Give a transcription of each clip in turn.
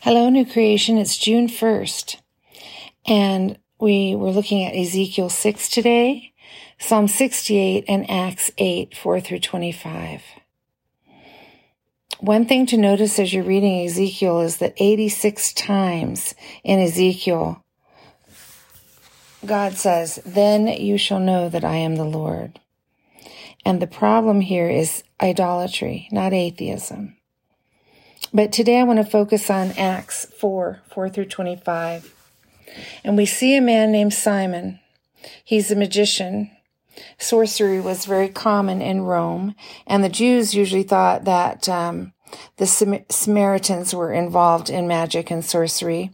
Hello, New Creation. It's June 1st. And we were looking at Ezekiel 6 today, Psalm 68, and Acts 8, 4 through 25. One thing to notice as you're reading Ezekiel is that 86 times in Ezekiel, God says, Then you shall know that I am the Lord. And the problem here is idolatry, not atheism. But today I want to focus on Acts 4 4 through 25. And we see a man named Simon. He's a magician. Sorcery was very common in Rome, and the Jews usually thought that um, the Samaritans were involved in magic and sorcery.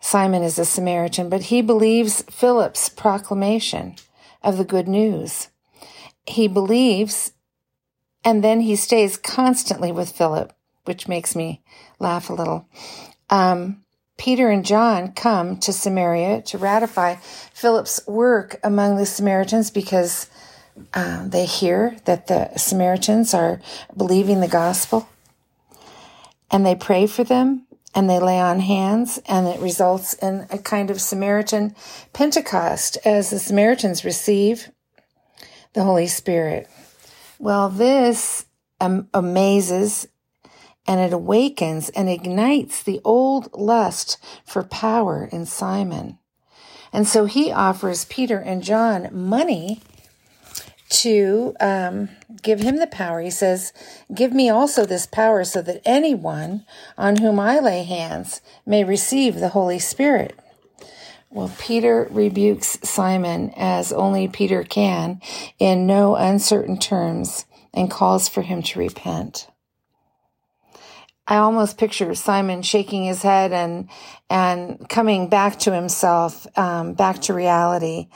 Simon is a Samaritan, but he believes Philip's proclamation of the good news. He believes, and then he stays constantly with Philip which makes me laugh a little. Um, Peter and John come to Samaria to ratify Philip's work among the Samaritans because uh, they hear that the Samaritans are believing the gospel. And they pray for them and they lay on hands, and it results in a kind of Samaritan Pentecost as the Samaritans receive the Holy Spirit. Well, this um, amazes and it awakens and ignites the old lust for power in Simon. And so he offers Peter and John money to um, give him the power. He says, Give me also this power so that anyone on whom I lay hands may receive the Holy Spirit. Well, Peter rebukes Simon as only Peter can in no uncertain terms and calls for him to repent. I almost picture Simon shaking his head and and coming back to himself, um, back to reality,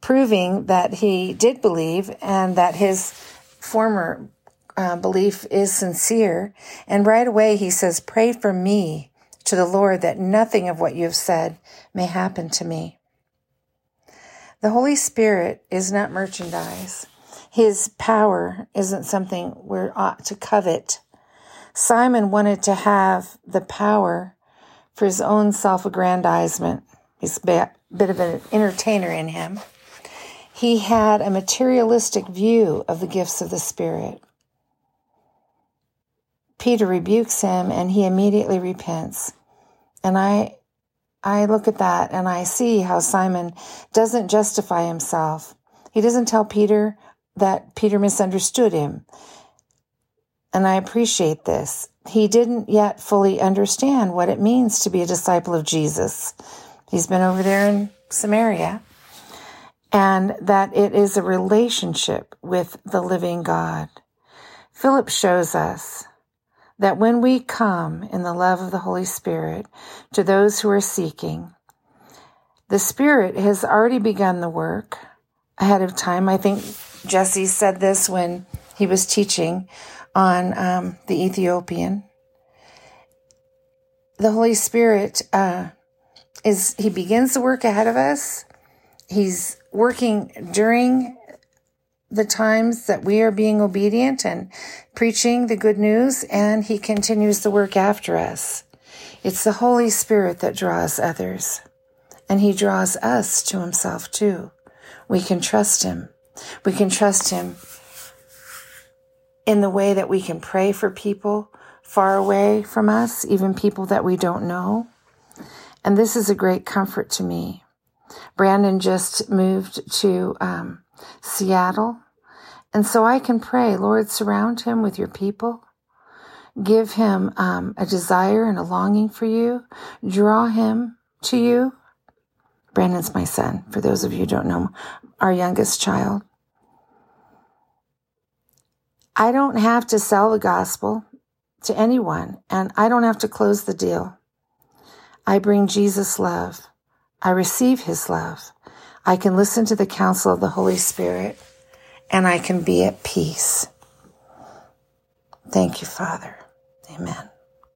proving that he did believe and that his former uh, belief is sincere. And right away he says, "Pray for me to the Lord that nothing of what you have said may happen to me." The Holy Spirit is not merchandise. His power isn't something we ought to covet Simon wanted to have the power for his own self aggrandizement. He's a bit of an entertainer in him. He had a materialistic view of the gifts of the Spirit. Peter rebukes him and he immediately repents. And I I look at that and I see how Simon doesn't justify himself. He doesn't tell Peter that Peter misunderstood him and I appreciate this. He didn't yet fully understand what it means to be a disciple of Jesus. He's been over there in Samaria, and that it is a relationship with the living God. Philip shows us that when we come in the love of the Holy Spirit to those who are seeking, the Spirit has already begun the work ahead of time. I think Jesse said this when he was teaching on um, the Ethiopian. The Holy Spirit uh, is, He begins the work ahead of us. He's working during the times that we are being obedient and preaching the good news, and He continues the work after us. It's the Holy Spirit that draws others, and He draws us to Himself too. We can trust Him. We can trust Him in the way that we can pray for people far away from us, even people that we don't know. And this is a great comfort to me. Brandon just moved to um, Seattle. And so I can pray, Lord, surround him with your people. Give him um, a desire and a longing for you. Draw him to you. Brandon's my son, for those of you who don't know, our youngest child. I don't have to sell the gospel to anyone, and I don't have to close the deal. I bring Jesus' love. I receive his love. I can listen to the counsel of the Holy Spirit, and I can be at peace. Thank you, Father. Amen.